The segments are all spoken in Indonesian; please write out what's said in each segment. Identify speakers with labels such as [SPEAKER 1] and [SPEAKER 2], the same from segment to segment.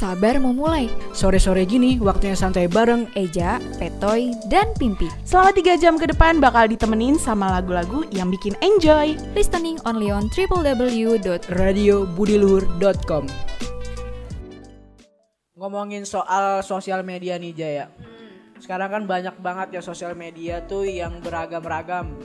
[SPEAKER 1] sabar mau mulai.
[SPEAKER 2] Sore-sore gini waktunya santai bareng
[SPEAKER 1] Eja, Petoy, dan Pimpi.
[SPEAKER 3] Selama 3 jam ke depan bakal ditemenin sama lagu-lagu yang bikin enjoy.
[SPEAKER 1] Listening only on www.
[SPEAKER 2] radiobudiluhur.com Ngomongin soal sosial media nih Jaya. Sekarang kan banyak banget ya sosial media tuh yang beragam-ragam.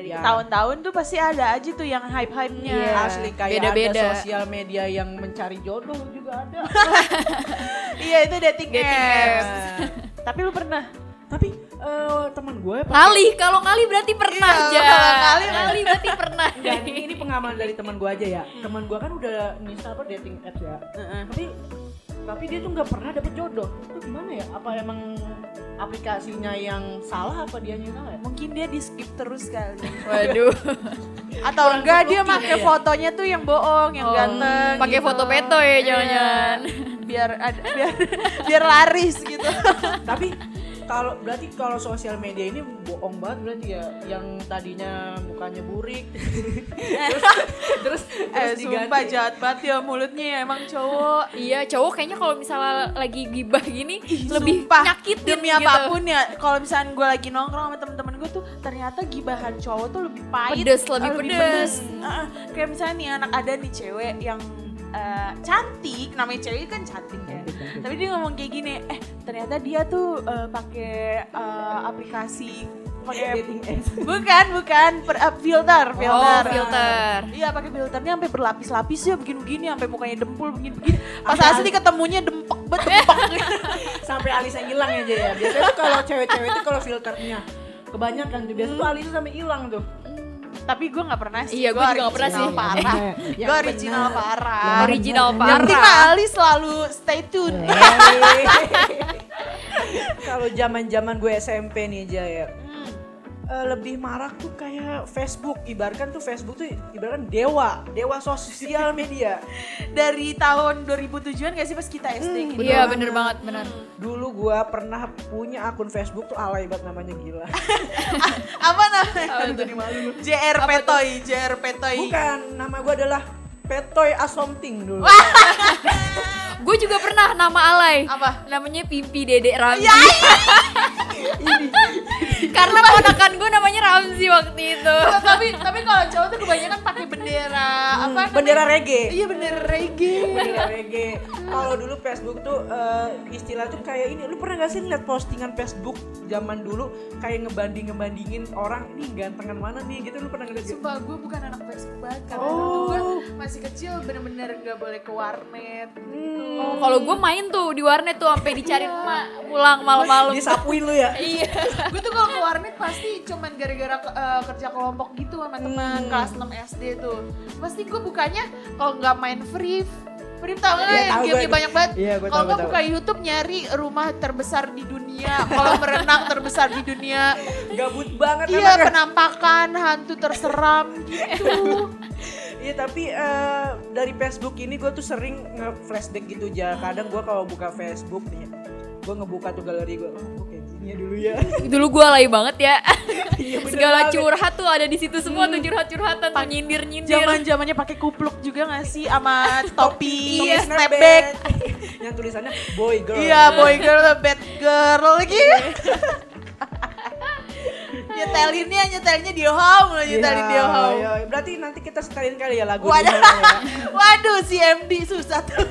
[SPEAKER 3] Dari
[SPEAKER 2] Ya.
[SPEAKER 3] tahun-tahun tuh pasti ada aja tuh yang hype-hype-nya.
[SPEAKER 1] Iya.
[SPEAKER 2] Asli kayak
[SPEAKER 1] Beda-beda.
[SPEAKER 2] ada sosial media yang mencari jodoh juga ada.
[SPEAKER 3] Iya itu dating,
[SPEAKER 1] Dating
[SPEAKER 3] apps.
[SPEAKER 2] Nah,
[SPEAKER 3] Tapi lu pernah?
[SPEAKER 2] tapi eh, teman gue
[SPEAKER 1] Ngali, kalau ngali berarti pernah
[SPEAKER 3] Iya,
[SPEAKER 1] aja.
[SPEAKER 3] ngali,
[SPEAKER 1] ngali berarti pernah.
[SPEAKER 2] Enggak, ini, ini pengalaman dari teman gue aja ya. Teman gue kan udah install apa dating apps ya. Tapi tapi dia tuh nggak pernah dapet jodoh. Itu gimana ya? Apa emang aplikasinya yang salah apa dia yang salah ya?
[SPEAKER 3] Mungkin dia di skip terus kali.
[SPEAKER 1] Waduh.
[SPEAKER 3] Atau enggak dia pakai
[SPEAKER 2] ya.
[SPEAKER 3] fotonya tuh yang bohong, yang
[SPEAKER 1] Oh,
[SPEAKER 3] ganteng.
[SPEAKER 1] pakai
[SPEAKER 3] gitu.
[SPEAKER 1] foto peto ya,
[SPEAKER 3] Iya.
[SPEAKER 1] jangan-jangan.
[SPEAKER 3] Biar ada biar biar laris gitu.
[SPEAKER 2] tapi kalau berarti kalau sosial media ini bohong banget berarti ya yang tadinya mukanya burik terus terus,
[SPEAKER 3] eh
[SPEAKER 2] terus
[SPEAKER 3] sumpah jahat banget ya mulutnya ya emang cowok.
[SPEAKER 1] Iya, cowok kayaknya kalau misalnya lagi gibah gini lebih
[SPEAKER 3] Sumpah,
[SPEAKER 1] nyakitin
[SPEAKER 3] demi
[SPEAKER 1] gitu.
[SPEAKER 3] apa pun ya kalau misalnya gue lagi nongkrong sama temen-temen gue tuh ternyata gibahan cowok tuh lebih pahit
[SPEAKER 1] Pedes, lebih
[SPEAKER 3] eh,
[SPEAKER 1] pedes.
[SPEAKER 3] Heeh, kayak misalnya nih anak ada nih cewek yang eh, cantik. Namanya cewek kan cantik ya. Tapi dia ngomong kayak gini eh ternyata dia tuh eh, pakai eh, aplikasi pakai
[SPEAKER 2] dating apps.
[SPEAKER 3] Bukan bukan. Per, eh, filter filter
[SPEAKER 1] Oh, filter.
[SPEAKER 3] Iya pakai filternya sampai berlapis-lapis ya begini-begini sampai mukanya dempul begini-begini. Pas asli ketemunya dempek banget dempek.
[SPEAKER 2] sampai alisnya hilang ya ya. Biasanya kalau cewek-cewek itu kalau filternya kebanyakan tuh biasanya tuh alisnya sampai hilang tuh
[SPEAKER 3] Tapi gue nggak pernah sih.
[SPEAKER 1] Iya, gue juga nggak pernah
[SPEAKER 3] original
[SPEAKER 1] sih.
[SPEAKER 3] Parah. Gue original parah.
[SPEAKER 1] Original
[SPEAKER 3] Yang penting
[SPEAKER 1] parah.
[SPEAKER 3] mah Ali selalu stay tune.
[SPEAKER 2] kalau zaman-zaman gue SMP nih Jaya Eh, lebih marak tuh kayak Facebook ibaratkan tuh Facebook tuh ibaratkan dewa dewa sosial media
[SPEAKER 3] Dari tahun 2007an gak sih pas kita SD
[SPEAKER 2] Hmm,
[SPEAKER 3] gitu?
[SPEAKER 1] Iya, bener banget, bener.
[SPEAKER 2] dulu gue pernah punya akun Facebook tuh alay banget namanya gila
[SPEAKER 3] Apa namanya?
[SPEAKER 1] Apa tuh?
[SPEAKER 3] JR Petoy, JR Petoy.
[SPEAKER 2] bukan nama gue adalah Petoy Asomting dulu
[SPEAKER 1] Gue juga pernah nama alay.
[SPEAKER 3] Apa?
[SPEAKER 1] Namanya Pimpi Dedek Ramzi.
[SPEAKER 3] Ya,
[SPEAKER 1] Karena ponakan gue namanya Ramzi waktu itu.
[SPEAKER 3] tapi tapi kalau cowok tuh kebanyakan pakai bendera apa? namanya?
[SPEAKER 2] bendera reggae
[SPEAKER 3] Iya bendera reggae.
[SPEAKER 2] bendera reggae kalau dulu Facebook tuh eh, istilah tuh kayak ini lu pernah gak sih lihat postingan Facebook zaman dulu kayak ngebanding ngebandingin orang ini gantengan mana nih gitu lu pernah ngeliat gitu?
[SPEAKER 3] Sumpah gue bukan anak Facebook banget karena
[SPEAKER 2] Oh.
[SPEAKER 3] dulu gue masih kecil bener-bener gak boleh ke warnet gitu.
[SPEAKER 1] Oh, kalau gue main tuh di warnet tuh sampai dicari emak pulang malam-malam.
[SPEAKER 2] disapuin lu ya
[SPEAKER 1] Iya.
[SPEAKER 3] gue tuh kalau ke warnet pasti cuman gara-gara eh, kerja kelompok gitu sama teman
[SPEAKER 2] Hmm.
[SPEAKER 3] kelas 6 SD tuh. Pasti gue bukanya kalau nggak main free Free tau gak yang
[SPEAKER 2] tahu
[SPEAKER 3] game
[SPEAKER 2] gue.
[SPEAKER 3] banyak banget
[SPEAKER 2] Iya, gue
[SPEAKER 3] Kalau nggak
[SPEAKER 2] gue
[SPEAKER 3] buka YouTube nyari rumah terbesar di dunia Kalau merenang terbesar di dunia
[SPEAKER 2] gabut banget
[SPEAKER 3] Iya
[SPEAKER 2] ya.
[SPEAKER 3] penampakan hantu terseram gitu
[SPEAKER 2] Iya tapi eh, dari Facebook ini gue tuh sering nge-flashback gitu aja. Kadang gue kalau buka Facebook nih, gue ngebuka tuh galeri gue. Oh, gue kayak gini ya dulu ya.
[SPEAKER 1] Dulu gue alay banget ya.
[SPEAKER 2] Iya, bener
[SPEAKER 1] Segala
[SPEAKER 2] banget.
[SPEAKER 1] curhat tuh ada di situ semua tuh curhat-curhatan tuh nyindir-nyindir.
[SPEAKER 3] Zaman zamannya pakai kupluk juga gak sih sama topi,
[SPEAKER 2] Topi
[SPEAKER 3] snapback.
[SPEAKER 2] yang tulisannya boy girl.
[SPEAKER 3] Iya, boy girl, bad girl lagi. nyetelinnya, nyetelinnya di home loh, nyetelin di home.
[SPEAKER 2] iya. Berarti nanti kita setelin kali ya lagu
[SPEAKER 3] Waduh,
[SPEAKER 2] ya.
[SPEAKER 3] waduh si MD susah tuh.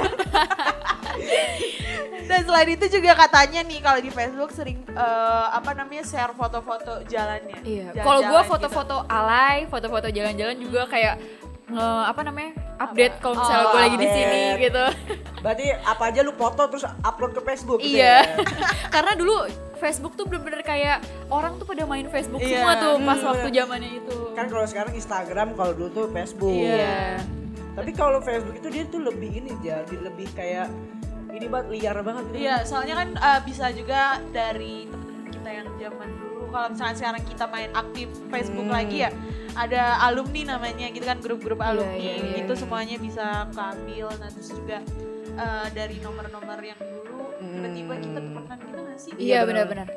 [SPEAKER 3] Selain itu juga katanya nih kalau di Facebook sering eh, apa namanya share foto-foto jalannya.
[SPEAKER 1] Iya. Kalau gue
[SPEAKER 3] gitu.
[SPEAKER 1] foto-foto alay, foto-foto jalan-jalan juga kayak nge apa namanya update kalau misalnya
[SPEAKER 3] Oh,
[SPEAKER 1] gue lagi di sini gitu.
[SPEAKER 2] Berarti apa aja lu foto terus upload ke Facebook gitu
[SPEAKER 1] iya.
[SPEAKER 2] ya.
[SPEAKER 1] Karena dulu Facebook tuh bener-bener kayak orang tuh pada main Facebook
[SPEAKER 3] Iya.
[SPEAKER 1] semua tuh pas
[SPEAKER 2] Hmm,
[SPEAKER 1] waktu zamannya itu.
[SPEAKER 2] Kan kalau sekarang Instagram, kalau dulu tuh Facebook.
[SPEAKER 1] Iya.
[SPEAKER 2] Tapi kalau Facebook itu dia tuh lebih ini jadi lebih kayak ini banget liar banget gitu.
[SPEAKER 3] Iya, soalnya kan eh, bisa juga dari temen kita yang zaman dulu. Kalau misalnya sekarang kita main aktif Facebook
[SPEAKER 2] Hmm.
[SPEAKER 3] lagi ya, ada alumni namanya gitu kan grup-grup
[SPEAKER 1] Iya,
[SPEAKER 3] alumni.
[SPEAKER 1] iya, iya.
[SPEAKER 3] Itu semuanya bisa keambil. Nah terus juga eh, dari nomor-nomor yang dulu,
[SPEAKER 2] Hmm.
[SPEAKER 3] tiba-tiba kita tukeran gitu nggak sih?
[SPEAKER 1] Iya
[SPEAKER 2] bener.
[SPEAKER 1] benar-benar.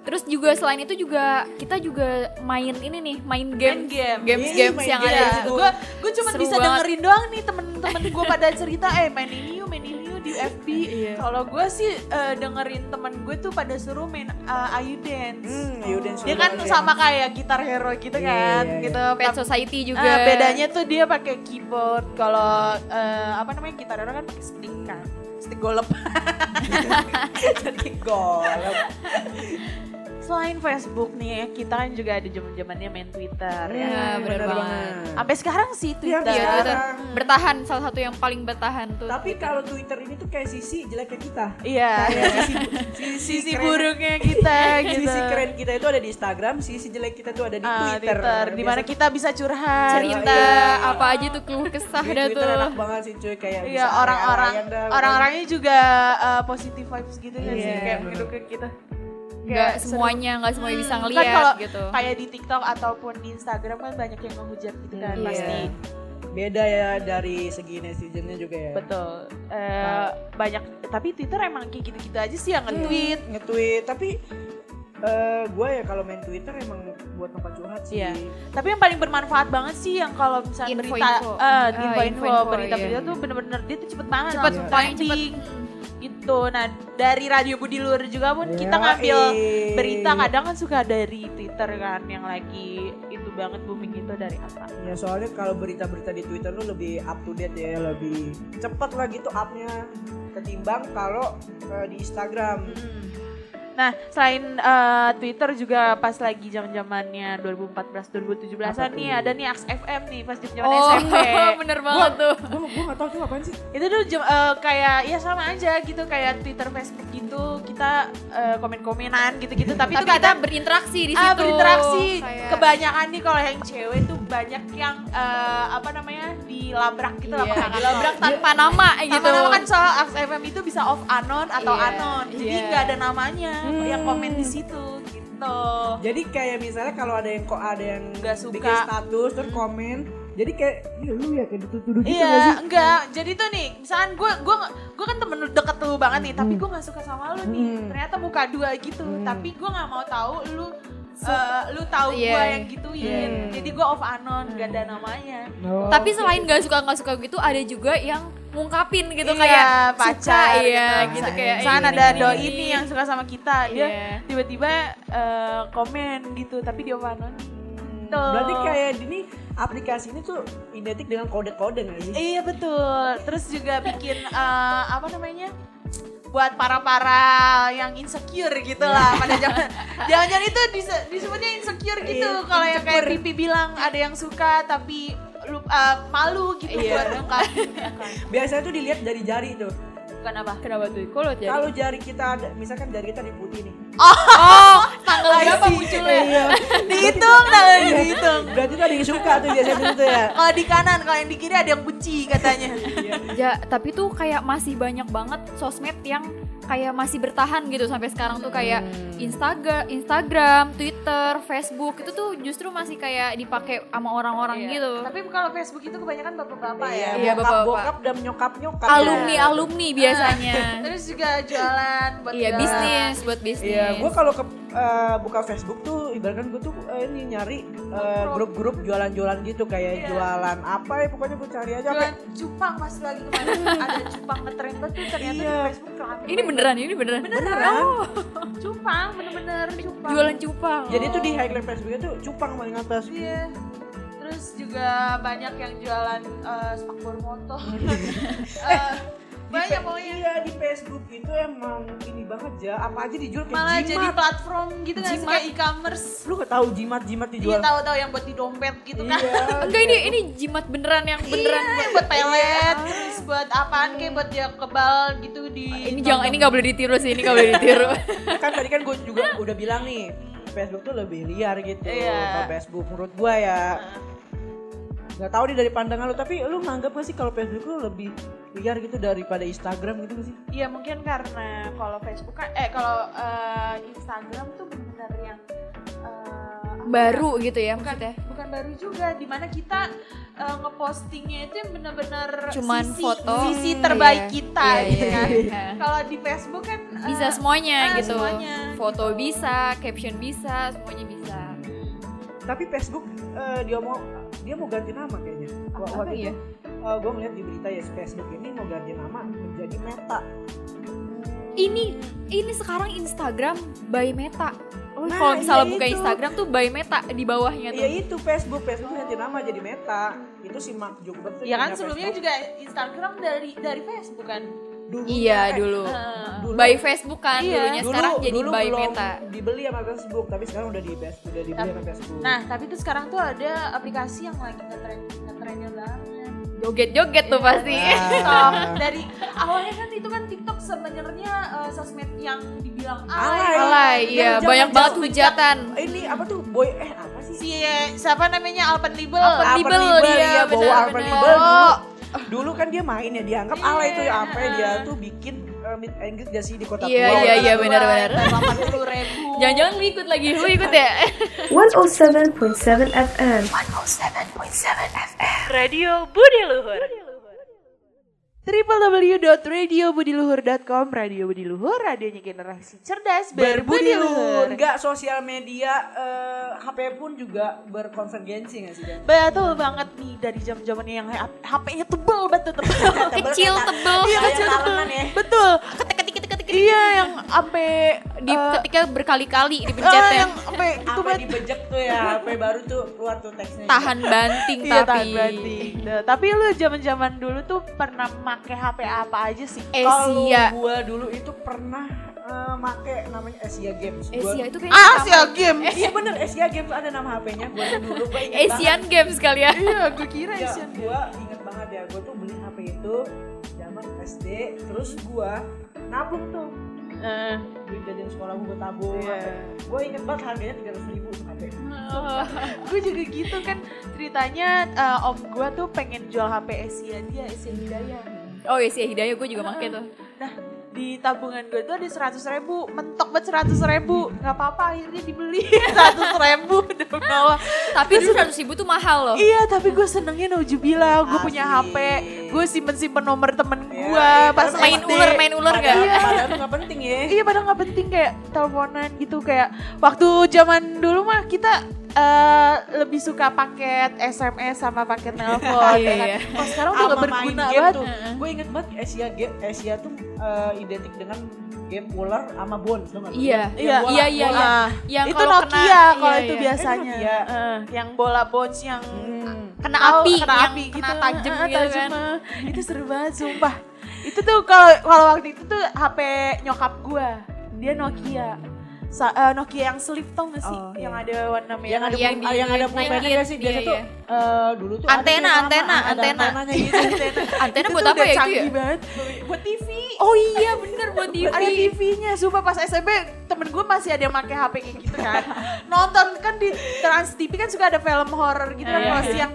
[SPEAKER 1] Terus juga selain itu juga kita juga main ini nih, main game,
[SPEAKER 3] game.
[SPEAKER 1] games
[SPEAKER 2] Iya,
[SPEAKER 1] games
[SPEAKER 2] main
[SPEAKER 1] yang
[SPEAKER 2] game.
[SPEAKER 1] ada di
[SPEAKER 3] Iya,
[SPEAKER 1] situ.
[SPEAKER 3] gue gue cuma bisa
[SPEAKER 1] banget.
[SPEAKER 3] dengerin doang nih temen-temen gue pada cerita eh main ini yuk main ini yuk di FB.
[SPEAKER 1] Iya.
[SPEAKER 3] Kalau gue sih eh, dengerin temen gue tuh pada suruh main eh, Ayu Dance.
[SPEAKER 2] Hmm, Ayu Dance
[SPEAKER 3] Dia kan sama kayak gitar hero gitu
[SPEAKER 2] Iya,
[SPEAKER 3] kan,
[SPEAKER 2] iya, iya.
[SPEAKER 3] gitu.
[SPEAKER 1] Pet Society juga.
[SPEAKER 3] Ah, bedanya tuh dia pakai keyboard. Kalau eh, apa namanya gitar hero kan pakai stick kan, stick golep.
[SPEAKER 2] jadi golep.
[SPEAKER 3] Selain Facebook nih, kita kan juga ada zaman-zamannya main Twitter ya.
[SPEAKER 1] Iya,
[SPEAKER 2] Hmm,
[SPEAKER 1] bener banget.
[SPEAKER 3] Sampai sekarang sih
[SPEAKER 2] Iya,
[SPEAKER 3] Twitter.
[SPEAKER 1] Iya,
[SPEAKER 2] Sekarang.
[SPEAKER 1] Twitter bertahan salah satu yang paling bertahan tuh.
[SPEAKER 2] Tapi kalau Twitter ini tuh kayak sisi jeleknya kita.
[SPEAKER 3] Iya.
[SPEAKER 2] Kayak sisi,
[SPEAKER 3] Sisi
[SPEAKER 2] keren-
[SPEAKER 3] buruknya kita gitu.
[SPEAKER 2] Sisi keren kita itu ada di Instagram, sisi jelek kita tuh ada di
[SPEAKER 3] Ah,
[SPEAKER 2] Twitter.
[SPEAKER 3] Twitter, di mana kita bisa curhat.
[SPEAKER 1] cerita
[SPEAKER 2] Iya.
[SPEAKER 1] apa aja tuh keluh kesah dah
[SPEAKER 2] Twitter
[SPEAKER 1] tuh.
[SPEAKER 2] enak banget sih cuy kayak
[SPEAKER 3] Iya orang-orang orang-orangnya juga uh, positive vibes gitu kan sih
[SPEAKER 2] Iya,
[SPEAKER 3] kayak mendukung kita.
[SPEAKER 1] Nggak semuanya, nggak semuanya bisa
[SPEAKER 3] Hmm,
[SPEAKER 1] ngeliat
[SPEAKER 3] kan kalau
[SPEAKER 1] gitu.
[SPEAKER 3] Kayak di TikTok ataupun di Instagram kan banyak yang ngehujat gitu kan
[SPEAKER 2] Iya.
[SPEAKER 3] pasti.
[SPEAKER 2] beda ya dari segi netizennya juga ya.
[SPEAKER 3] Betul. Eh, banyak tapi Twitter emang kayak gitu-gitu aja sih yang nge-tweet.
[SPEAKER 2] Nge-tweet tapi eh gue ya kalau main Twitter emang buat tempat curhat sih.
[SPEAKER 3] Iya. Tapi yang paling bermanfaat banget sih yang kalau misalnya
[SPEAKER 1] Info-info.
[SPEAKER 3] berita eh
[SPEAKER 1] Ah,
[SPEAKER 3] info-info,
[SPEAKER 1] info-info,
[SPEAKER 3] berita-berita
[SPEAKER 1] iya.
[SPEAKER 3] tuh bener-bener dia tuh cepet banget.
[SPEAKER 1] Cepet, paling cepet.
[SPEAKER 3] Gitu. Nah, dari Radio Budi Luhur juga pun kita ngambil berita kadang kan suka dari Twitter kan yang lagi itu banget booming itu dari apa.
[SPEAKER 2] Ya soalnya kalau berita-berita di Twitter tuh lebih up to date ya, lebih cepet lah gitu upnya ketimbang kalau eh, di Instagram.
[SPEAKER 3] Mm. Nah, selain eh, Twitter juga pas lagi zaman-zamannya 2014 2017-an
[SPEAKER 2] Apa
[SPEAKER 3] nih
[SPEAKER 2] tuh?
[SPEAKER 3] ada nih Aks FM nih pas zaman
[SPEAKER 1] Oh,
[SPEAKER 3] SMP.
[SPEAKER 1] bener banget tuh.
[SPEAKER 2] Gue gue gak tau itu apaan sih.
[SPEAKER 3] itu tuh jam- eh, kayak ya sama aja gitu kayak Twitter Facebook gitu kita eh, komen-komenan gitu-gitu tapi,
[SPEAKER 1] Tapi
[SPEAKER 3] itu
[SPEAKER 1] kita
[SPEAKER 3] kadang
[SPEAKER 1] berinteraksi di situ.
[SPEAKER 3] ah, berinteraksi
[SPEAKER 1] Kayak-
[SPEAKER 3] kebanyakan nih kalau yang cewek tuh banyak yang eh, apa namanya dilabrak gitu lah
[SPEAKER 1] Iya, dilabrak tanpa nama gitu.
[SPEAKER 3] Nama-nama kan soal Aks FM itu bisa off anon atau
[SPEAKER 1] Iya,
[SPEAKER 3] anon jadi
[SPEAKER 1] iya.
[SPEAKER 3] nggak ada namanya
[SPEAKER 2] Hmm.
[SPEAKER 3] yang komen di situ gitu
[SPEAKER 2] Jadi kayak misalnya kalau ada yang kok ada yang
[SPEAKER 3] Nggak suka.
[SPEAKER 2] bikin status terus komen, jadi kayak iya lu ya kayak dituduh gitu
[SPEAKER 3] Iya,
[SPEAKER 2] sih?
[SPEAKER 3] enggak. Jadi tuh nih, misalkan gue gue gue kan temen deket lu banget nih, tapi gue nggak suka sama lu nih.
[SPEAKER 2] Hmm.
[SPEAKER 3] Ternyata muka dua gitu,
[SPEAKER 2] Hmm.
[SPEAKER 3] tapi gue nggak mau tahu lu eh, lu tahu
[SPEAKER 1] Iya.
[SPEAKER 3] gue yang gituin.
[SPEAKER 2] Hmm.
[SPEAKER 3] Jadi gue off anon, gak ada namanya.
[SPEAKER 2] Oh.
[SPEAKER 1] Tapi selain gak suka nggak suka gitu, ada juga yang ngungkapin gitu
[SPEAKER 3] Iya,
[SPEAKER 1] kayak
[SPEAKER 3] pacar
[SPEAKER 1] suka, iya gitu
[SPEAKER 3] Misalkan-
[SPEAKER 1] kayak ini,
[SPEAKER 3] ada
[SPEAKER 1] ini,
[SPEAKER 3] doi
[SPEAKER 1] ini.
[SPEAKER 3] ini yang suka sama kita, dia
[SPEAKER 1] Iya.
[SPEAKER 3] tiba-tiba eh, komen gitu, tapi dia off anon.
[SPEAKER 2] Berarti kayak ini aplikasi ini tuh identik dengan kode-kode nggak sih?
[SPEAKER 3] Iya betul. Terus juga bikin eh, apa namanya? buat para-para yang insecure gitu lah pada zaman jangan-jangan itu dis- disebutnya insecure gitu
[SPEAKER 2] Iya,
[SPEAKER 3] kalau yang kayak. Pipi bilang ada yang suka tapi lu eh, malu gitu
[SPEAKER 1] Iya.
[SPEAKER 3] buat ngungkapin ya kan.
[SPEAKER 2] Biasanya tuh dilihat dari jari tuh.
[SPEAKER 3] bukan apa
[SPEAKER 1] Kenapa tuh? Kok lo jadi?
[SPEAKER 2] Kalau jari kita ada, misalkan jari kita di putih nih.
[SPEAKER 1] Oh, tanggal berapa munculnya?
[SPEAKER 2] Iya.
[SPEAKER 3] dihitung nah dihitung
[SPEAKER 2] Berarti tuh ada yang suka tuh biasanya gitu ya.
[SPEAKER 3] kalau di kanan kalau yang di kiri ada yang benci katanya
[SPEAKER 1] Ya, tapi tuh kayak masih banyak banget sosmed yang kayak masih bertahan gitu sampai sekarang tuh kayak Instagram, Instagram, Twitter, Facebook itu tuh justru masih kayak dipakai sama orang-orang
[SPEAKER 3] Iya.
[SPEAKER 1] gitu.
[SPEAKER 3] tapi kalau Facebook itu kebanyakan bapak-bapak ya
[SPEAKER 1] Iya,
[SPEAKER 2] bokap,
[SPEAKER 1] bapak-bapak.
[SPEAKER 2] bokap dan nyokap nyokap.
[SPEAKER 1] alumni alumni biasanya.
[SPEAKER 3] terus juga jualan buat
[SPEAKER 1] Iya,
[SPEAKER 3] jualan.
[SPEAKER 1] bisnis buat bisnis.
[SPEAKER 2] Iya, gue kalau ke eh, buka Facebook tuh ibaratkan gue tuh eh, ini nyari eh, grup-grup jualan-jualan gitu kayak
[SPEAKER 3] Iya.
[SPEAKER 2] jualan apa ya pokoknya gue cari aja
[SPEAKER 3] jualan
[SPEAKER 2] apa.
[SPEAKER 3] cupang pas lagi kemarin ada cupang ngetren banget tuh ternyata
[SPEAKER 2] Iya.
[SPEAKER 3] di Facebook
[SPEAKER 1] Ini beneran, ini beneran.
[SPEAKER 2] Beneran.
[SPEAKER 1] Oh,
[SPEAKER 3] cupang bener-bener cupang
[SPEAKER 1] jualan cupang.
[SPEAKER 2] Jadi tuh di highlight Facebooknya tuh cupang paling atas.
[SPEAKER 3] iya terus juga banyak yang jualan eh, spakbor motor Eh, banyak pokoknya
[SPEAKER 2] Iya di Facebook itu emang ini banget ya apa aja dijual kayak
[SPEAKER 3] malah
[SPEAKER 2] jimat.
[SPEAKER 3] jadi platform gitu kan
[SPEAKER 2] Jimat.
[SPEAKER 3] kayak e-commerce
[SPEAKER 2] Lu gak tahu jimat-jimat
[SPEAKER 3] Iya
[SPEAKER 2] dijual?
[SPEAKER 3] tahu-tahu yang buat di dompet gitu kan
[SPEAKER 2] Iya.
[SPEAKER 1] Enggak ini ini jimat beneran yang beneran
[SPEAKER 3] Iya, buat pelet terus buat apaan kayak buat dia kebal gitu di
[SPEAKER 1] ini jangan ini nggak boleh ditiru sih ini nggak boleh ditiru
[SPEAKER 2] kan tadi kan gue juga udah bilang nih Facebook tuh lebih liar gitu
[SPEAKER 3] Iya.
[SPEAKER 2] kalau Facebook menurut gue ya nggak tahu nih dari pandangan lu tapi lu nganggap gak sih kalau Facebook tuh lebih liar gitu daripada Instagram gitu gak sih?
[SPEAKER 3] Iya mungkin karena kalau Facebook kan eh kalau eh, Instagram tuh benar-benar yang eh, apa
[SPEAKER 1] baru gitu ya
[SPEAKER 3] bukan
[SPEAKER 1] maksudnya.
[SPEAKER 3] bukan baru juga di mana kita uh, ngepostingnya itu yang benar-benar
[SPEAKER 1] Cuman
[SPEAKER 3] sisi,
[SPEAKER 1] foto.
[SPEAKER 3] sisi terbaik
[SPEAKER 1] Iya.
[SPEAKER 3] kita
[SPEAKER 1] Iya,
[SPEAKER 3] gitu
[SPEAKER 1] iya,
[SPEAKER 3] kan
[SPEAKER 1] iya.
[SPEAKER 3] kalau di Facebook kan uh,
[SPEAKER 1] Bisa semuanya
[SPEAKER 3] ah,
[SPEAKER 1] gitu.
[SPEAKER 3] semuanya,
[SPEAKER 1] Foto
[SPEAKER 3] gitu.
[SPEAKER 1] bisa, caption bisa, semuanya bisa.
[SPEAKER 2] Tapi Facebook dia mau dia mau ganti nama kayaknya.
[SPEAKER 1] Apa
[SPEAKER 2] Waktu
[SPEAKER 1] ya?
[SPEAKER 2] itu gue ngeliat di berita ya Facebook ini mau ganti nama menjadi Meta.
[SPEAKER 1] Ini ini sekarang Instagram by Meta. Oh,
[SPEAKER 2] Nah,
[SPEAKER 1] kalau misalnya
[SPEAKER 2] iya
[SPEAKER 1] buka
[SPEAKER 2] itu.
[SPEAKER 1] Instagram tuh by Meta di bawahnya tuh.
[SPEAKER 2] Ya itu Facebook, Facebook ganti nama jadi Meta. Itu si Mark Zuckerberg tuh
[SPEAKER 3] ya kan sebelumnya
[SPEAKER 2] Facebook.
[SPEAKER 3] juga Instagram dari dari Facebook kan
[SPEAKER 2] Dulunya,
[SPEAKER 1] Iya
[SPEAKER 2] eh,
[SPEAKER 1] dulu.
[SPEAKER 3] Uh,
[SPEAKER 2] dulu-
[SPEAKER 1] by Facebook kan
[SPEAKER 3] Iya.
[SPEAKER 1] dulunya sekarang jadi
[SPEAKER 2] dulu
[SPEAKER 1] by
[SPEAKER 2] belum
[SPEAKER 1] Meta.
[SPEAKER 2] dibeli sama Facebook, tapi sekarang udah di udah dibeli
[SPEAKER 3] Tapi-
[SPEAKER 2] sama Facebook.
[SPEAKER 3] nah tapi tuh sekarang tuh ada aplikasi yang lagi ngetren ngetrennya banget
[SPEAKER 1] Joget-joget tuh
[SPEAKER 3] Iya.
[SPEAKER 1] pasti.
[SPEAKER 3] TikTok dari awalnya kan itu kan TikTok sebenarnya uh, sosmed yang dibilang alay,
[SPEAKER 2] Alay.
[SPEAKER 1] Iya banyak banget hujatan.
[SPEAKER 2] ini apa tuh boy eh apa sih?
[SPEAKER 3] si siapa namanya Alpen Libel
[SPEAKER 1] Alpen Libel, dia,
[SPEAKER 2] iya, bawa Alpen. Libel dulu. Dulu kan dia main ya dianggap
[SPEAKER 3] Iya,
[SPEAKER 2] alay tuh ya
[SPEAKER 3] heeh.
[SPEAKER 2] dia tuh bikin uh, meet and greet gak sih di kota
[SPEAKER 1] Iya,
[SPEAKER 2] tua.
[SPEAKER 1] iya, iya, benar-benar.
[SPEAKER 3] delapan puluh ribu
[SPEAKER 1] Jangan-jangan lu ikut lagi, lu ikut ya?
[SPEAKER 4] 107.7 FM.
[SPEAKER 1] Radio Budi Luhur.
[SPEAKER 3] www.radiobudiluhur.com Radio Budi Luhur, radionya generasi cerdas berbudi luhur.
[SPEAKER 2] Enggak sosial media eh, HP pun juga berkonvergensi gak sih? Dan?
[SPEAKER 3] Betul banget nih dari jam-jaman yang HP-nya tebel banget tebel.
[SPEAKER 1] Kecil, tebel.
[SPEAKER 3] Iya kecil tebel. Iya yang sampai
[SPEAKER 1] Di
[SPEAKER 3] eh,
[SPEAKER 1] ketika berkali-kali
[SPEAKER 3] ah,
[SPEAKER 1] dipencetnya.
[SPEAKER 3] yang sampai itu
[SPEAKER 2] Sampai
[SPEAKER 3] banget.
[SPEAKER 2] dibejek tuh ya HP baru tuh keluar tuh teksnya.
[SPEAKER 1] Tahan banting
[SPEAKER 3] Iya
[SPEAKER 1] tapi.
[SPEAKER 3] tahan banting. Nah, tapi lu zaman-zaman dulu tuh pernah make HP apa aja sih?
[SPEAKER 2] Kalau
[SPEAKER 1] Asia.
[SPEAKER 2] gua dulu itu pernah eh, make namanya Asia Games. Gua-
[SPEAKER 1] Asia itu kayaknya
[SPEAKER 3] Ah. Asia Game.
[SPEAKER 2] Iya bener Asia Games ada nama HP-nya. Gua dulu gua
[SPEAKER 1] Asian Games kali ya.
[SPEAKER 3] Iya, gue kira
[SPEAKER 2] banget. Ya,
[SPEAKER 3] Asian
[SPEAKER 2] gua inget banget ya. Gua tuh beli HP itu zaman SD. Terus gua nabung tuh.
[SPEAKER 3] Eh,
[SPEAKER 2] Duit jajan sekolah gua tabung.
[SPEAKER 3] Iya.
[SPEAKER 2] Gua inget banget harganya tiga ratus ribu HP.
[SPEAKER 3] gue juga gitu kan ceritanya eh, om gue tuh pengen jual HP Asia dia Asia Hidayah.
[SPEAKER 1] Oh iya sih Hidayah gue juga make tuh.
[SPEAKER 3] Nah di tabungan gue tuh ada seratus ribu mentok banget seratus ribu nggak apa-apa akhirnya dibeli seratus ribu Allah
[SPEAKER 1] Tapi dulu seratus ribu tuh mahal loh.
[SPEAKER 3] iya tapi gue senengnya naujubillah gue punya. HP gue simpen simpen nomor temen
[SPEAKER 2] Iya,
[SPEAKER 3] gue
[SPEAKER 2] iya,
[SPEAKER 3] pas
[SPEAKER 1] Main
[SPEAKER 3] SD.
[SPEAKER 1] ular, main ular gak?
[SPEAKER 2] Padahal, padahal nggak penting ya.
[SPEAKER 3] Iya padahal nggak penting kayak teleponan gitu kayak waktu zaman dulu mah kita eh, lebih suka paket SMS sama paket telepon
[SPEAKER 1] Iya,
[SPEAKER 3] ya kan.
[SPEAKER 1] iya.
[SPEAKER 3] Kalau sekarang udah berguna banget.
[SPEAKER 2] tuh. Gue inget banget Asia Asia tuh eh, identik dengan game ular sama bones nggak?
[SPEAKER 1] Iya,
[SPEAKER 3] Iya,
[SPEAKER 2] bola-
[SPEAKER 1] iya, iya, iya.
[SPEAKER 3] Ah,
[SPEAKER 1] Yang
[SPEAKER 3] itu
[SPEAKER 1] kalau
[SPEAKER 3] Nokia
[SPEAKER 1] kena-
[SPEAKER 3] kalau
[SPEAKER 1] iya,
[SPEAKER 3] itu
[SPEAKER 1] iya.
[SPEAKER 3] biasanya. Eh, yang bola bounce yang
[SPEAKER 2] Hmm.
[SPEAKER 1] Kena api,
[SPEAKER 3] kena
[SPEAKER 1] yang
[SPEAKER 3] api
[SPEAKER 1] kena
[SPEAKER 3] gitu,
[SPEAKER 1] tajem
[SPEAKER 3] eh,
[SPEAKER 1] gitu kan.
[SPEAKER 3] eh. Itu seru banget sumpah. Itu tuh kalau kalau waktu itu tuh HP nyokap gua. Dia Nokia. Sa- eh, Nokia yang slip tau gak sih?
[SPEAKER 2] Oh,
[SPEAKER 3] yang
[SPEAKER 2] iya.
[SPEAKER 3] ada warna merah.
[SPEAKER 2] yang ada
[SPEAKER 1] Yang
[SPEAKER 2] yang,
[SPEAKER 1] di-
[SPEAKER 2] yang ada pulpennya nggak sih biasa
[SPEAKER 1] iya,
[SPEAKER 2] tuh
[SPEAKER 1] iya.
[SPEAKER 2] eh, dulu tuh
[SPEAKER 1] Antena,
[SPEAKER 2] ada tuh yang lama,
[SPEAKER 1] antena,
[SPEAKER 2] ada
[SPEAKER 1] antena.
[SPEAKER 2] antenanya gitu
[SPEAKER 1] Antena
[SPEAKER 3] Itu
[SPEAKER 1] buat
[SPEAKER 3] tuh
[SPEAKER 1] apa ya itu ya?
[SPEAKER 3] banget. Buat TV.
[SPEAKER 1] Oh iya bener buat TV.
[SPEAKER 3] ada TV-nya, sumpah pas SMP temen gue masih ada yang pakai HP kayak gitu kan Nonton kan di Trans TV kan suka ada film horror gitu kan
[SPEAKER 1] Iya,
[SPEAKER 3] kalau
[SPEAKER 1] iya.
[SPEAKER 3] siang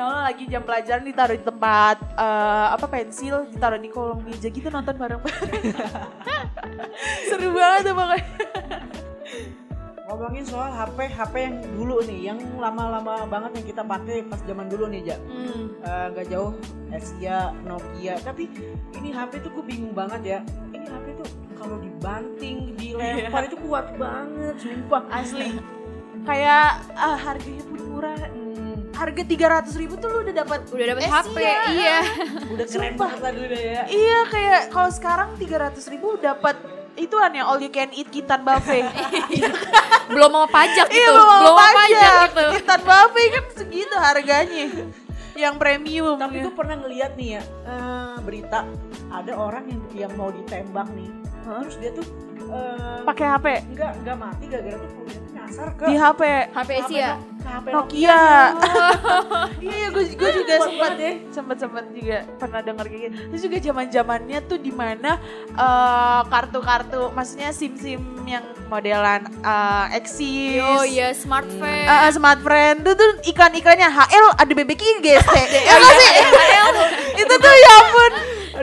[SPEAKER 3] Demi Allah lagi jam pelajaran ditaruh di tempat eh, apa pensil ditaruh di kolong meja gitu nonton bareng-bareng Seru banget tuh pokoknya.
[SPEAKER 2] Ngomongin soal HP HP yang dulu nih yang lama-lama banget yang kita pakai pas zaman dulu nih Ja.
[SPEAKER 3] Hmm.
[SPEAKER 2] Eh, nggak jauh Asia Nokia. Tapi ini HP tuh gue bingung banget ya ini HP tuh kalau dibanting dilempar itu kuat banget sumpah.
[SPEAKER 3] Asli. Kayak ah, harganya pun murah.
[SPEAKER 2] Hmm,
[SPEAKER 3] Harga 300 ribu tuh lu udah dapat
[SPEAKER 1] Udah dapet
[SPEAKER 3] Eh,
[SPEAKER 1] HP,
[SPEAKER 3] iya.
[SPEAKER 1] iya.
[SPEAKER 2] udah keren
[SPEAKER 3] Sumpah.
[SPEAKER 2] banget lah dulu ya
[SPEAKER 3] Iya kayak kalau sekarang 300 ribu dapat itu an ya all you can eat kitan buffet
[SPEAKER 1] Belum mau pajak gitu.
[SPEAKER 3] Iya belum
[SPEAKER 1] belum mau
[SPEAKER 3] pajak
[SPEAKER 1] pajak gitu.
[SPEAKER 3] Kitan buffet kan segitu harganya Yang premium
[SPEAKER 2] tapi
[SPEAKER 3] ya.
[SPEAKER 2] gue pernah ngeliat nih ya eh, berita ada orang yang yang mau ditembak nih terus dia tuh eh,
[SPEAKER 3] pakai HP
[SPEAKER 2] nggak nggak mati gara-gara tuh itu nyasar ke
[SPEAKER 3] di HP
[SPEAKER 1] HP Asia.
[SPEAKER 2] ke HP
[SPEAKER 3] Nokia. Iya, iya gue gue juga sempat
[SPEAKER 2] ya.
[SPEAKER 3] sempat sempat juga pernah dengar kayak gitu. Terus juga zaman zamannya tuh di mana eh, kartu-kartu, maksudnya sim-sim yang modelan eh, Exis,
[SPEAKER 1] Oh iya, smartphone.
[SPEAKER 3] eh, eh, smart friend itu tuh iklan-iklannya HL ada BBK GST. ya
[SPEAKER 1] Iya,
[SPEAKER 3] nggak sih? itu tuh ya ampun.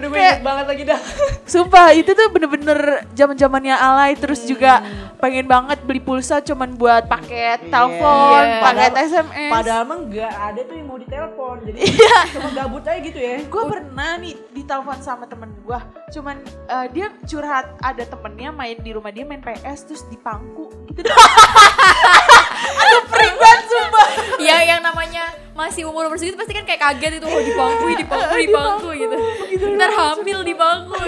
[SPEAKER 2] Aduh gue
[SPEAKER 3] Kayak-
[SPEAKER 2] inget banget lagi dah
[SPEAKER 3] Sumpah itu tuh bener-bener zaman zamannya alay terus juga pengen banget beli pulsa cuman buat paket
[SPEAKER 2] Iya.
[SPEAKER 3] telepon,
[SPEAKER 1] Iya.
[SPEAKER 3] paket
[SPEAKER 2] Padahal-
[SPEAKER 3] SMS.
[SPEAKER 2] Padahal mah nggak ada tuh yang mau ditelepon. Jadi
[SPEAKER 3] Iya.
[SPEAKER 2] cuma gabut aja gitu ya.
[SPEAKER 3] gue pernah nih ditelepon sama temen gue cuman eh, dia curhat ada temennya main di rumah dia main PS terus dipangku gitu aduh perik banget sumpah.
[SPEAKER 1] Ya yang namanya masih umur umur segitu pasti kan kayak kaget itu oh dipangku dipangku dipangku gitu. Ntar hamil
[SPEAKER 3] demi Allah.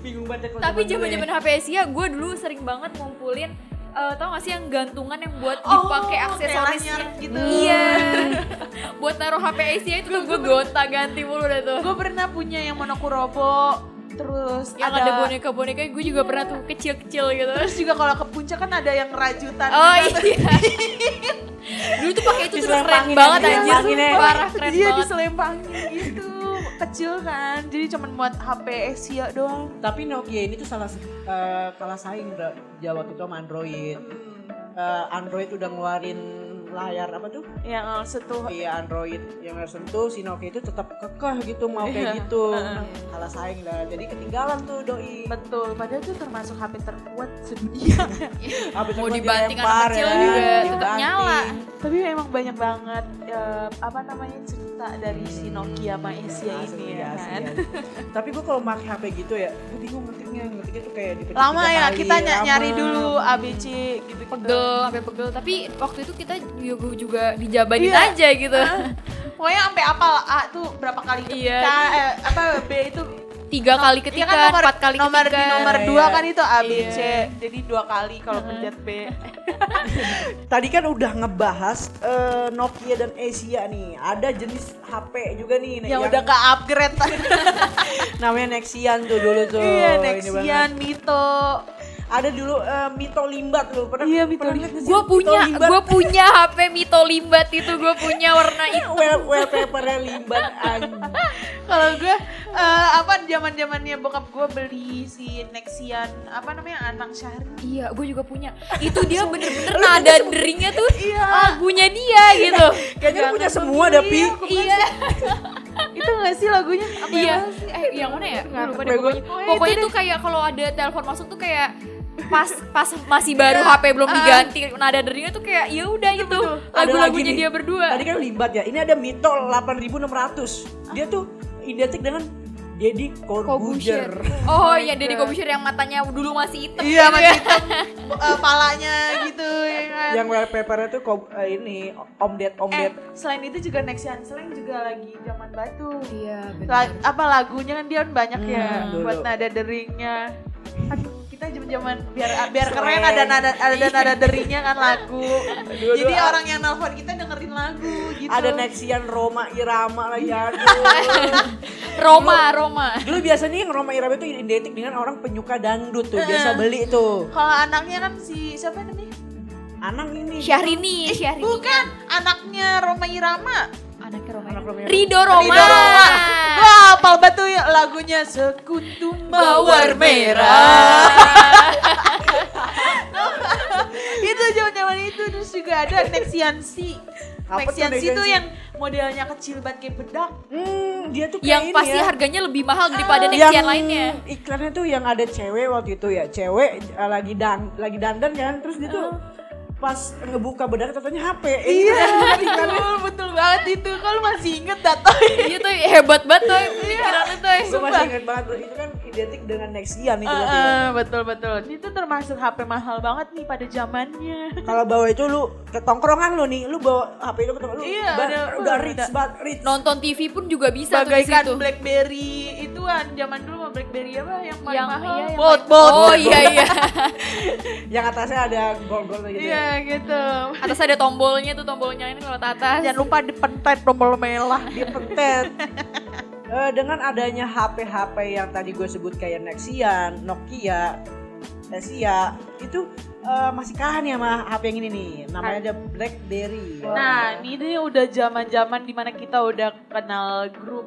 [SPEAKER 2] Bingung banget kalau
[SPEAKER 1] tapi
[SPEAKER 2] zaman
[SPEAKER 1] zaman
[SPEAKER 2] ya.
[SPEAKER 1] HP Asia gue dulu sering banget ngumpulin eh, tau gak sih yang gantungan yang buat
[SPEAKER 3] Oh,
[SPEAKER 1] dipakai
[SPEAKER 3] kayak
[SPEAKER 1] aksesorisnya?
[SPEAKER 3] gitu.
[SPEAKER 1] iya. Buat naruh HP Asia itu tuh gue gonta ganti mulu dah tuh.
[SPEAKER 3] gue pernah punya yang monokurobo terus
[SPEAKER 1] yang ada boneka-boneka gue juga pernah tuh kecil-kecil gitu.
[SPEAKER 3] Terus juga kalau ke puncak kan ada yang rajutan
[SPEAKER 1] oh
[SPEAKER 3] gitu.
[SPEAKER 1] iya. dulu tuh pakai itu tuh keren banget anjir.
[SPEAKER 2] ya.
[SPEAKER 1] parah keren
[SPEAKER 3] iya diselempangin gitu. Kecil kan. Jadi cuman buat HP Asia doang.
[SPEAKER 2] Tapi Nokia ini tuh salah eh, kalah saing. Jawa itu sama Android. Eh, Android udah ngeluarin layar apa tuh?
[SPEAKER 3] yang eh, sentuh
[SPEAKER 2] Iya Android yang harus sentuh si Nokia itu tetap kekeh gitu mau
[SPEAKER 3] Iya.
[SPEAKER 2] kayak gitu.
[SPEAKER 3] Heeh.
[SPEAKER 2] Kalah saing lah. Jadi ketinggalan tuh doi.
[SPEAKER 3] betul padahal itu termasuk HP terkuat sedunia
[SPEAKER 2] Apa
[SPEAKER 1] mau
[SPEAKER 2] cuma
[SPEAKER 1] dibanting anak kecil
[SPEAKER 2] ya,
[SPEAKER 1] juga tetap nyala
[SPEAKER 3] tapi emang banyak banget eh, apa namanya cerita dari si Nokia Asia
[SPEAKER 2] Asli,
[SPEAKER 3] ini ya kan
[SPEAKER 2] asli. Tapi gue kalau pakai HP gitu ya, gue bingung ngetiknya, ngetiknya tuh kayak dipencet
[SPEAKER 3] lama ya
[SPEAKER 2] kali,
[SPEAKER 3] kita ny-
[SPEAKER 2] lama.
[SPEAKER 3] nyari dulu ABC gitu
[SPEAKER 1] pegel sampai pegel tapi waktu itu kita juga, juga dijabanin
[SPEAKER 3] Iya.
[SPEAKER 1] aja gitu
[SPEAKER 3] pokoknya sampai apal A tuh berapa kali ketika
[SPEAKER 1] Iya.
[SPEAKER 3] eh, apa B itu
[SPEAKER 1] tiga kali
[SPEAKER 3] Iya
[SPEAKER 1] ketika
[SPEAKER 3] kan nomor,
[SPEAKER 1] empat kali
[SPEAKER 3] nomor
[SPEAKER 1] ketika
[SPEAKER 3] di nomor dua kan itu A B C
[SPEAKER 1] Iya.
[SPEAKER 3] jadi dua kali kalau pencet B
[SPEAKER 2] Tadi kan udah ngebahas eh, Nokia dan Asia nih. Ada jenis HP juga nih
[SPEAKER 3] yang udah ke upgrade
[SPEAKER 2] namanya Nexian tuh dulu tuh.
[SPEAKER 3] iya Nexian. Mito
[SPEAKER 2] Ada dulu eh, Mito Limbat loh. Pernah
[SPEAKER 3] Iya, Mito
[SPEAKER 2] pernah
[SPEAKER 3] Limbat.
[SPEAKER 1] gue punya gue punya HP Mito Limbat itu gue punya warna itu
[SPEAKER 2] well, wallpapernya Limbat
[SPEAKER 3] kalau gue eh, apa zaman zamannya bokap gue beli si Nexian apa namanya Anang Syahri
[SPEAKER 1] iya gue juga punya. Itu dia bener-bener nada deringnya tuh
[SPEAKER 3] Iya.
[SPEAKER 1] lagunya dia gitu.
[SPEAKER 2] Kayaknya punya
[SPEAKER 3] Jangan
[SPEAKER 2] semua dah, Pi.
[SPEAKER 1] iya.
[SPEAKER 3] itu gak sih lagunya? Apa
[SPEAKER 1] iya.
[SPEAKER 3] yang sih?
[SPEAKER 1] eh yang mana ya? Lupa
[SPEAKER 3] tahu
[SPEAKER 1] deh pokoknya.
[SPEAKER 3] Pokoknya
[SPEAKER 1] pokoknya
[SPEAKER 3] itu
[SPEAKER 1] tuh kayak kalau ada telepon masuk tuh kayak pas pas masih baru HP belum diganti nada deringnya tuh kayak ya udah itu
[SPEAKER 2] Ada
[SPEAKER 1] lagu-lagunya dia berdua
[SPEAKER 2] Tadi kan Limbat ya. Ini ada Mito 8600. Dia tuh identik dengan Deddy. Corbuzier.
[SPEAKER 1] Oh
[SPEAKER 3] my
[SPEAKER 1] iya Deddy. Kobusher yang matanya dulu masih hitam.
[SPEAKER 3] iya
[SPEAKER 1] gitu
[SPEAKER 3] masih
[SPEAKER 1] ya.
[SPEAKER 3] hitam eh, palanya gitu ya kan
[SPEAKER 2] Yang wallpapernya tuh eh, ini Om Ded Om
[SPEAKER 3] eh
[SPEAKER 2] Ded.
[SPEAKER 3] selain itu juga Nexian Slang juga lagi zaman batu
[SPEAKER 1] Iya
[SPEAKER 3] La- apa lagunya kan dia kan banyak ya
[SPEAKER 2] Hmm, dulu.
[SPEAKER 3] buat nada deringnya aduh kita zaman-zaman biar biar
[SPEAKER 2] Slang.
[SPEAKER 3] keren ada nada ada nada deringnya kan lagu
[SPEAKER 2] Dua-dua
[SPEAKER 3] jadi
[SPEAKER 2] ada-
[SPEAKER 3] orang yang nelfon kita dengerin lagu gitu
[SPEAKER 2] Ada Nexian Roma Irama lagi aduh.
[SPEAKER 1] Roma, Roma.
[SPEAKER 2] Dulu biasanya yang Roma Irama itu identik dengan orang penyuka dangdut tuh, biasa beli tuh.
[SPEAKER 3] kalau anaknya kan si siapa namanya
[SPEAKER 2] Anak ini.
[SPEAKER 1] Syahrini, Syahrini.
[SPEAKER 3] bukan anaknya Roma Irama
[SPEAKER 1] Anaknya Roma.
[SPEAKER 2] Anak Roma Irama.
[SPEAKER 1] Rido Roma.
[SPEAKER 3] Rido Roma. Gua hafal batu ya lagunya sekuntum mawar merah. itu zaman-zaman itu terus juga ada Nexian C.
[SPEAKER 2] Apa tuh
[SPEAKER 3] Nexian C
[SPEAKER 2] Nexian
[SPEAKER 3] itu yang modelnya kecil banget kayak bedak.
[SPEAKER 2] Hmm, dia tuh kayak
[SPEAKER 1] Yang
[SPEAKER 2] ini
[SPEAKER 1] pasti
[SPEAKER 2] ya.
[SPEAKER 1] harganya lebih mahal daripada
[SPEAKER 2] yang
[SPEAKER 1] Nexian lainnya.
[SPEAKER 2] iklannya tuh yang ada cewek waktu itu ya cewek eh, lagi dan lagi dandan kan terus dia tuh pas ngebuka bedak katanya HP Eh,
[SPEAKER 3] Iya,
[SPEAKER 2] kan iklannya.
[SPEAKER 3] betul, betul banget itu. Kalau masih inget datoy.
[SPEAKER 1] Iya tuh hebat banget tuh.
[SPEAKER 2] Gue masih ingat banget bro, itu kan identik dengan Nexian itu berarti ya.
[SPEAKER 3] Heeh, betul betul. Itu termasuk HP mahal banget nih pada zamannya.
[SPEAKER 2] Kalau bawa itu lu ke tongkrongan lu nih, lu bawa HP lu ke tongkrongan lu
[SPEAKER 3] Iya,
[SPEAKER 2] ba-
[SPEAKER 3] ada-
[SPEAKER 2] udah
[SPEAKER 3] ada.
[SPEAKER 2] rich banget, rich.
[SPEAKER 1] Nonton TV pun juga bisa tuh di
[SPEAKER 3] Bagaikan
[SPEAKER 1] situ.
[SPEAKER 3] BlackBerry ituan zaman dulu mah BlackBerry apa yang paling
[SPEAKER 1] Yang
[SPEAKER 3] mahal?
[SPEAKER 1] iya, paling-
[SPEAKER 3] bolt.
[SPEAKER 1] Oh iya iya.
[SPEAKER 2] Yang atasnya ada gol-gol gitu.
[SPEAKER 3] Iya
[SPEAKER 2] ya.
[SPEAKER 3] gitu.
[SPEAKER 1] Atas ada tombolnya tuh tombolnya ini kalau atas.
[SPEAKER 3] Jangan lupa dipentet tombol merah.
[SPEAKER 2] Dia Eh, dengan adanya HP-HP yang tadi gue sebut kayak Nexian, Nokia, Asia, itu eh, masih kalah nih sama HP yang ini nih. Namanya ada BlackBerry.
[SPEAKER 3] Nah, ini dia udah zaman-zaman di mana kita udah kenal grup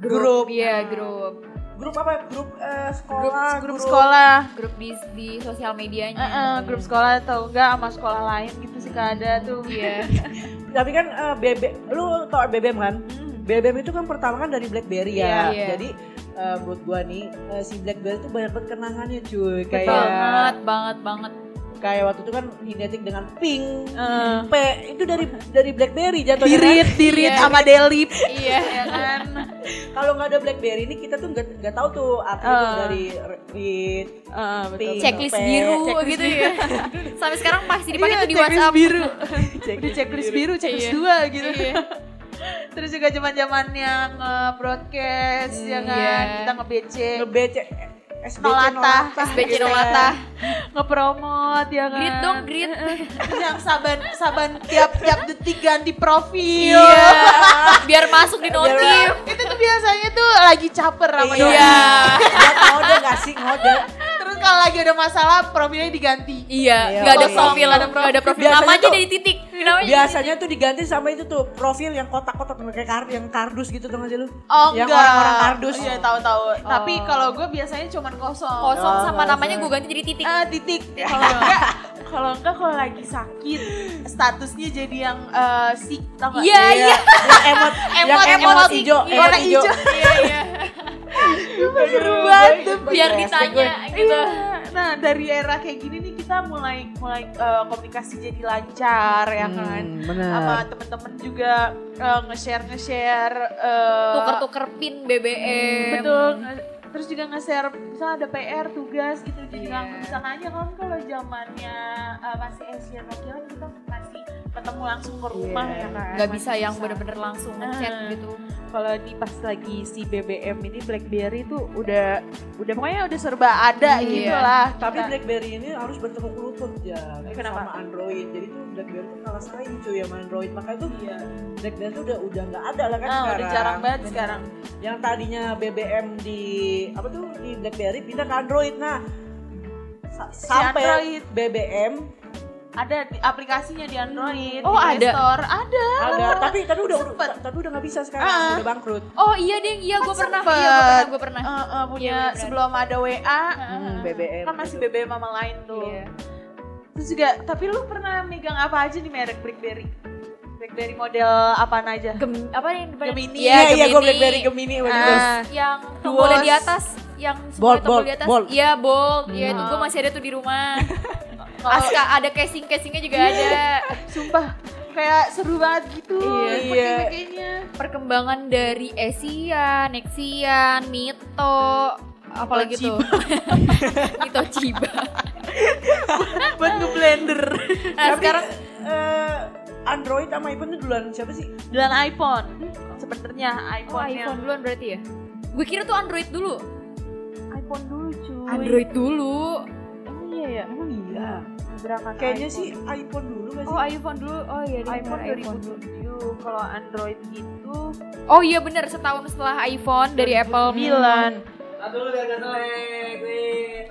[SPEAKER 2] grup,
[SPEAKER 1] Iya grup.
[SPEAKER 2] grup apa? Grup eh,
[SPEAKER 3] grup,
[SPEAKER 2] sekolah,
[SPEAKER 3] grup sekolah.
[SPEAKER 1] Grup di di sosial medianya.
[SPEAKER 3] Eh, eh, grup sekolah atau enggak sama sekolah lain gitu sih ada tuh.
[SPEAKER 1] Iya.
[SPEAKER 2] Tapi kan eh, BB, lu tau BBM kan?
[SPEAKER 3] Hmm.
[SPEAKER 2] BBM itu kan pertama kan dari BlackBerry
[SPEAKER 3] Iya,
[SPEAKER 2] ya.
[SPEAKER 1] iya.
[SPEAKER 2] Jadi eh, menurut gua nih eh, si Blackberry tuh banyak banget kenangannya cuy kayak
[SPEAKER 1] banget banget banget
[SPEAKER 2] kayak waktu itu kan identik dengan pink
[SPEAKER 3] Eh.
[SPEAKER 2] P itu dari dari Blackberry jatuhnya
[SPEAKER 3] Dirit,
[SPEAKER 2] kan?
[SPEAKER 3] dirit
[SPEAKER 1] Iya.
[SPEAKER 3] sama delip.
[SPEAKER 1] iya
[SPEAKER 3] ya kan?
[SPEAKER 2] kalau nggak ada Blackberry ini kita tuh nggak nggak tahu tuh artinya tuh
[SPEAKER 3] Eh.
[SPEAKER 2] dari read
[SPEAKER 3] betul.
[SPEAKER 2] Pink.
[SPEAKER 1] checklist
[SPEAKER 2] P,
[SPEAKER 1] biru
[SPEAKER 2] checklist
[SPEAKER 1] gitu ya sampai sekarang masih dipakai
[SPEAKER 3] Iya,
[SPEAKER 1] tuh di
[SPEAKER 3] checklist
[SPEAKER 1] WhatsApp
[SPEAKER 3] biru.
[SPEAKER 2] Checklist
[SPEAKER 3] Di checklist biru, checklist
[SPEAKER 1] Iya.
[SPEAKER 3] dua gitu.
[SPEAKER 1] Iya.
[SPEAKER 3] Terus juga zaman zamannya nge-broadcast ya
[SPEAKER 1] Hmm,
[SPEAKER 3] kan,
[SPEAKER 1] iya.
[SPEAKER 3] kita nge-BC,
[SPEAKER 2] nge-BC SBC
[SPEAKER 3] Nolata.
[SPEAKER 1] SBC Nolata
[SPEAKER 3] nge-promote ya kan.
[SPEAKER 1] grit dong grit
[SPEAKER 3] yang saban saban tiap tiap detik ganti profil.
[SPEAKER 1] iya biar masuk di notif
[SPEAKER 3] Itu tuh biasanya tuh lagi caper sama
[SPEAKER 2] Iya.
[SPEAKER 3] doi.
[SPEAKER 1] iya
[SPEAKER 2] Buat ngode gak sih ngode
[SPEAKER 3] Terus kalau lagi ada masalah profilnya diganti.
[SPEAKER 1] iya
[SPEAKER 2] Iya,
[SPEAKER 1] nggak ada profil nggak ada profil
[SPEAKER 2] Biasanya
[SPEAKER 1] namanya
[SPEAKER 2] tuh-
[SPEAKER 1] dari titik namanya
[SPEAKER 2] biasanya tuh diganti sama itu tuh profil yang kotak-kotak kayak kar yang kardus gitu tuh aja lu
[SPEAKER 3] Oh
[SPEAKER 2] yang
[SPEAKER 3] enggak.
[SPEAKER 2] orang-orang kardus
[SPEAKER 3] Iya tahu-tahu. Tapi kalau gue biasanya cuman kosong.
[SPEAKER 1] kosong
[SPEAKER 2] Oh,
[SPEAKER 1] sama
[SPEAKER 2] nggak
[SPEAKER 1] namanya
[SPEAKER 2] usah.
[SPEAKER 1] gue ganti jadi titik
[SPEAKER 3] Ah, titik. Kalau enggak, kalau enggak kalau lagi sakit, statusnya jadi yang eh, sick, tau gak?
[SPEAKER 1] iya iya
[SPEAKER 2] yang emot
[SPEAKER 3] Emot,
[SPEAKER 2] emot hijau
[SPEAKER 3] iya,
[SPEAKER 2] emot hijau
[SPEAKER 1] iya iya
[SPEAKER 3] Seru banget
[SPEAKER 1] biar ditanya gitu
[SPEAKER 3] Iya. Nah dari era kayak gini nih kita mulai mulai eh, komunikasi jadi lancar ya kan.
[SPEAKER 2] Hmm,
[SPEAKER 3] Sama temen-temen juga eh, nge-share nge-share. eh,
[SPEAKER 1] tuker-tuker pin BBM
[SPEAKER 3] Betul. Terus juga nge-share misalnya ada PR tugas gitu jadi
[SPEAKER 1] Iya.
[SPEAKER 3] langsung bisa nanya kan kalau zamannya eh, masih Asian kan kita ketemu langsung ke rumah
[SPEAKER 2] Iya.
[SPEAKER 3] ya kan.
[SPEAKER 1] nggak
[SPEAKER 3] Masih
[SPEAKER 1] bisa yang bener-bener langsung ngechat
[SPEAKER 3] Ah.
[SPEAKER 1] gitu
[SPEAKER 3] kalau di pas lagi si BBM ini BlackBerry tuh udah udah pokoknya udah serba ada
[SPEAKER 1] Iya.
[SPEAKER 3] gitu lah.
[SPEAKER 2] tapi
[SPEAKER 3] kita.
[SPEAKER 2] BlackBerry ini harus bertemu lutut ya
[SPEAKER 3] Kenapa?
[SPEAKER 2] sama Android jadi tuh BlackBerry tuh kalah saing cuy sama Android makanya tuh
[SPEAKER 3] Iya.
[SPEAKER 2] BlackBerry tuh udah udah nggak ada lah kan
[SPEAKER 3] Ah,
[SPEAKER 2] sekarang
[SPEAKER 3] udah jarang banget sekarang.
[SPEAKER 2] yang tadinya BBM di apa tuh di BlackBerry pindah ke Android nah
[SPEAKER 3] Si
[SPEAKER 2] sampai
[SPEAKER 3] Android.
[SPEAKER 2] BBM
[SPEAKER 3] Ada di, aplikasinya di Android.
[SPEAKER 1] Oh,
[SPEAKER 3] di Play
[SPEAKER 1] ada?
[SPEAKER 3] Store. Ada.
[SPEAKER 2] ada tapi tapi udah udah
[SPEAKER 3] Sempet.
[SPEAKER 2] tapi udah nggak bisa sekarang
[SPEAKER 3] Ah.
[SPEAKER 2] udah bangkrut
[SPEAKER 1] oh iya deh iya gue pernah iya gue pernah gue pernah
[SPEAKER 3] Eh, eh, punya
[SPEAKER 1] Iya, benar.
[SPEAKER 3] sebelum ada WA.
[SPEAKER 2] Hmm, BBM
[SPEAKER 3] Kan masih. BBM sama lain tuh.
[SPEAKER 1] Iya.
[SPEAKER 3] Terus juga, tapi lu pernah megang apa aja nih merek BlackBerry? BlackBerry model apaan aja?
[SPEAKER 1] Gem, apa yang depan?
[SPEAKER 3] Gemini.
[SPEAKER 1] Iya,
[SPEAKER 2] iya iya gue
[SPEAKER 1] Gemini.
[SPEAKER 2] BlackBerry Gemini.
[SPEAKER 3] Ah,
[SPEAKER 1] yang tombolnya di atas yang
[SPEAKER 2] Bold,
[SPEAKER 1] semua tombol
[SPEAKER 2] bold,
[SPEAKER 1] di atas iya bold iya itu
[SPEAKER 3] Hmm.
[SPEAKER 1] gue masih ada tuh di rumah Aska ada casing casingnya juga ada
[SPEAKER 3] sumpah kayak seru banget gitu.
[SPEAKER 1] Iya.
[SPEAKER 3] Pakai-pakainya.
[SPEAKER 1] perkembangan dari Asia, Nexian, Mito apalagi tuh Mito Chiba
[SPEAKER 3] Buat ngeblender.
[SPEAKER 1] nah
[SPEAKER 2] Tapi,
[SPEAKER 1] sekarang
[SPEAKER 2] eh, Android sama iPhone tuh duluan siapa sih?
[SPEAKER 3] Dan iPhone. Sebenarnya
[SPEAKER 1] oh
[SPEAKER 3] iPhone, yang
[SPEAKER 1] iPhone duluan berarti ya gue kira tuh Android dulu
[SPEAKER 3] iPhone dulu cuy.
[SPEAKER 1] Android dulu
[SPEAKER 3] iya ya?
[SPEAKER 2] Emang iya.
[SPEAKER 3] Gerakan
[SPEAKER 2] Kayaknya
[SPEAKER 3] iPhone.
[SPEAKER 2] sih iPhone dulu gak sih?
[SPEAKER 1] oh iPhone dulu oh iya
[SPEAKER 3] iPhone
[SPEAKER 1] bener,
[SPEAKER 3] 2007. Kalau Android itu
[SPEAKER 1] oh iya bener setahun setelah iPhone dari Apple
[SPEAKER 3] 9.
[SPEAKER 5] Satu dulu biar gak selek. Wih,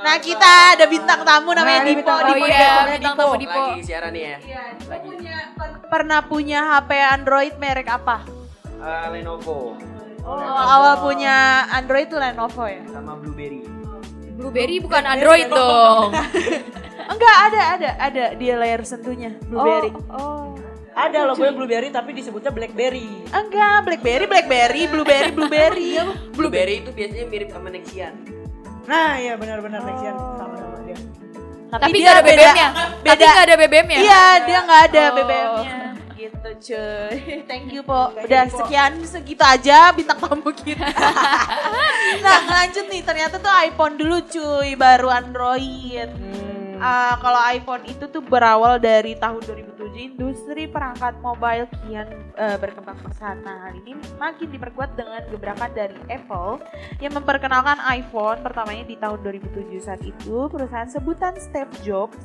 [SPEAKER 3] Nah kita ada bintang tamu namanya
[SPEAKER 2] Nah,
[SPEAKER 3] Dipo.
[SPEAKER 2] bintang
[SPEAKER 1] oh.
[SPEAKER 3] Dipo.
[SPEAKER 1] iya
[SPEAKER 2] Dipo.
[SPEAKER 1] bintang tamu Dipo
[SPEAKER 5] Lagi siaran nih ya.
[SPEAKER 3] Iya, Dipo punya per- pernah punya HP Android merek apa?
[SPEAKER 5] Eh, Lenovo
[SPEAKER 3] Oh, awal punya Android tuh Lenovo ya?
[SPEAKER 5] sama Blueberry.
[SPEAKER 1] Blueberry bukan Android dong
[SPEAKER 3] Enggak, ada, ada, ada dia layar sentuhnya, Blueberry.
[SPEAKER 1] oh, oh.
[SPEAKER 2] Ada logonya Blueberry tapi disebutnya Blackberry.
[SPEAKER 3] Enggak, Blackberry, Blackberry, Blueberry, Blueberry.
[SPEAKER 5] Blueberry itu biasanya mirip sama Nexian.
[SPEAKER 2] Nah, iya benar-benar Nexian sama-sama dia.
[SPEAKER 1] tapi
[SPEAKER 3] dia
[SPEAKER 1] nggak ada
[SPEAKER 3] beda-
[SPEAKER 1] BBM-nya tapi
[SPEAKER 3] Beda.
[SPEAKER 1] nggak ada BBM-nya
[SPEAKER 3] Iya, dia nggak ada
[SPEAKER 1] Oh.
[SPEAKER 3] BBM-nya. Gitu cuy. Thank you, Po. Udah sekian segitu aja bintang tamu kita. nah, lanjut nih. Ternyata tuh iPhone dulu cuy, baru Android. Ah, kalau iPhone itu tuh berawal dari tahun 2007 industri perangkat mobile kian eh, berkembang pesat. Nah, hal ini makin diperkuat dengan gebrakan dari Apple yang memperkenalkan iPhone pertamanya di tahun 2007 saat itu perusahaan sebutan Steve Jobs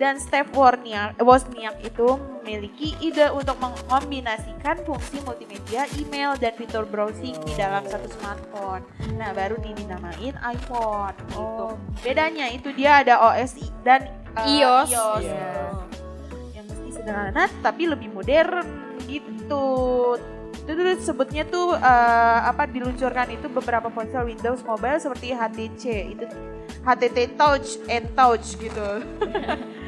[SPEAKER 3] dan Steve Wozniak, Wozniak itu memiliki ide untuk mengombinasikan fungsi multimedia, email, dan fitur browsing di dalam satu smartphone. Nah, baru dinamain iPhone. Gitu. Bedanya itu dia ada OS dan uh,
[SPEAKER 1] iOS.
[SPEAKER 3] iOS.
[SPEAKER 1] Iya.
[SPEAKER 3] Yang mesti sederhana tapi lebih modern gitu. Itu dulu sebutnya tuh uh, apa diluncurkan itu beberapa ponsel Windows Mobile seperti HTC itu HTC Touch and Touch gitu.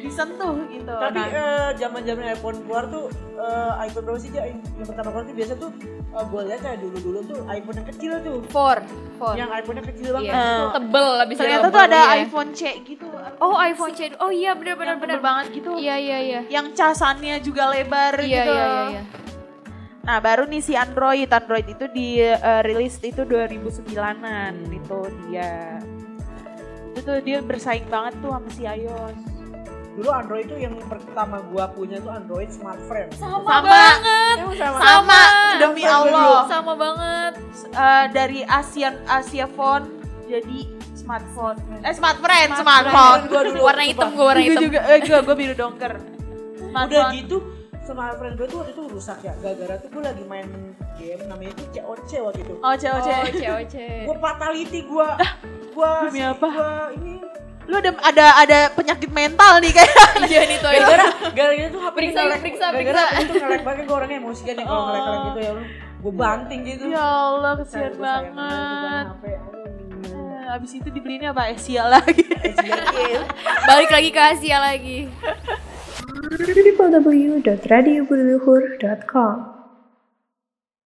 [SPEAKER 3] disentuh gitu.
[SPEAKER 2] Tapi
[SPEAKER 3] Nah,
[SPEAKER 2] eh, zaman-zaman iPhone keluar tuh eh, iPhone berapa sih yang pertama keluar tuh biasa tuh eh, gue lihat kayak dulu-dulu tuh iPhone yang kecil tuh.
[SPEAKER 1] Four, four.
[SPEAKER 2] Yang iPhone-nya kecil banget
[SPEAKER 1] Iya.
[SPEAKER 2] itu.
[SPEAKER 1] Tebel itu
[SPEAKER 3] ternyata
[SPEAKER 1] tebel,
[SPEAKER 3] tuh ada
[SPEAKER 1] iya.
[SPEAKER 3] iPhone C gitu.
[SPEAKER 1] Oh iPhone C. Oh iya benar benar
[SPEAKER 3] yang
[SPEAKER 1] benar
[SPEAKER 3] banget gitu.
[SPEAKER 1] Iya iya iya.
[SPEAKER 3] Yang casannya juga lebar
[SPEAKER 1] Iya
[SPEAKER 3] gitu.
[SPEAKER 1] iya iya. iya.
[SPEAKER 3] Nah baru nih si Android, Android itu di eh, rilis itu 2009an itu dia. Itu tuh dia bersaing banget tuh sama si iOS.
[SPEAKER 2] Dulu Android tuh yang pertama gua punya tuh Android Smart Friend.
[SPEAKER 1] Sama,
[SPEAKER 3] Sama.
[SPEAKER 1] banget.
[SPEAKER 2] Emang sama.
[SPEAKER 3] Sama, demi
[SPEAKER 2] Sama
[SPEAKER 3] Allah.
[SPEAKER 1] Sama banget.
[SPEAKER 3] Eh, dari Asian Asia Phone jadi smartphone. Eh smartphone,
[SPEAKER 2] Smart
[SPEAKER 3] smartphone.
[SPEAKER 2] Friend gua dulu.
[SPEAKER 1] Warna hitam gue warna
[SPEAKER 3] Gue
[SPEAKER 1] hitam.
[SPEAKER 3] juga, eh gue gue biru dongker.
[SPEAKER 2] Udah
[SPEAKER 3] Smartphone.
[SPEAKER 2] gitu Smart Friend gue tuh waktu itu rusak ya. Gara-gara tuh gue lagi main game namanya tuh COC waktu itu.
[SPEAKER 3] Oh COC.
[SPEAKER 1] Oh COC.
[SPEAKER 2] Gue fatality gua gua si-
[SPEAKER 3] apa?
[SPEAKER 2] Gua ini
[SPEAKER 3] Lu ada ada ada penyakit mental nih kayak.
[SPEAKER 1] Iya nih tuh.
[SPEAKER 2] gara-gara gara-gara tuh HP
[SPEAKER 1] Periksa, periksa,
[SPEAKER 2] gara-gara itu nge-lag banget gue orangnya emosian ya kalau nge-lag gitu ya lu. Gue banting gitu.
[SPEAKER 3] ya Allah kesian banget. Eh, Abis itu dibelinya apa? Asia lagi.
[SPEAKER 1] Balik lagi ke Asia lagi.
[SPEAKER 4] www.radiobuluhur.com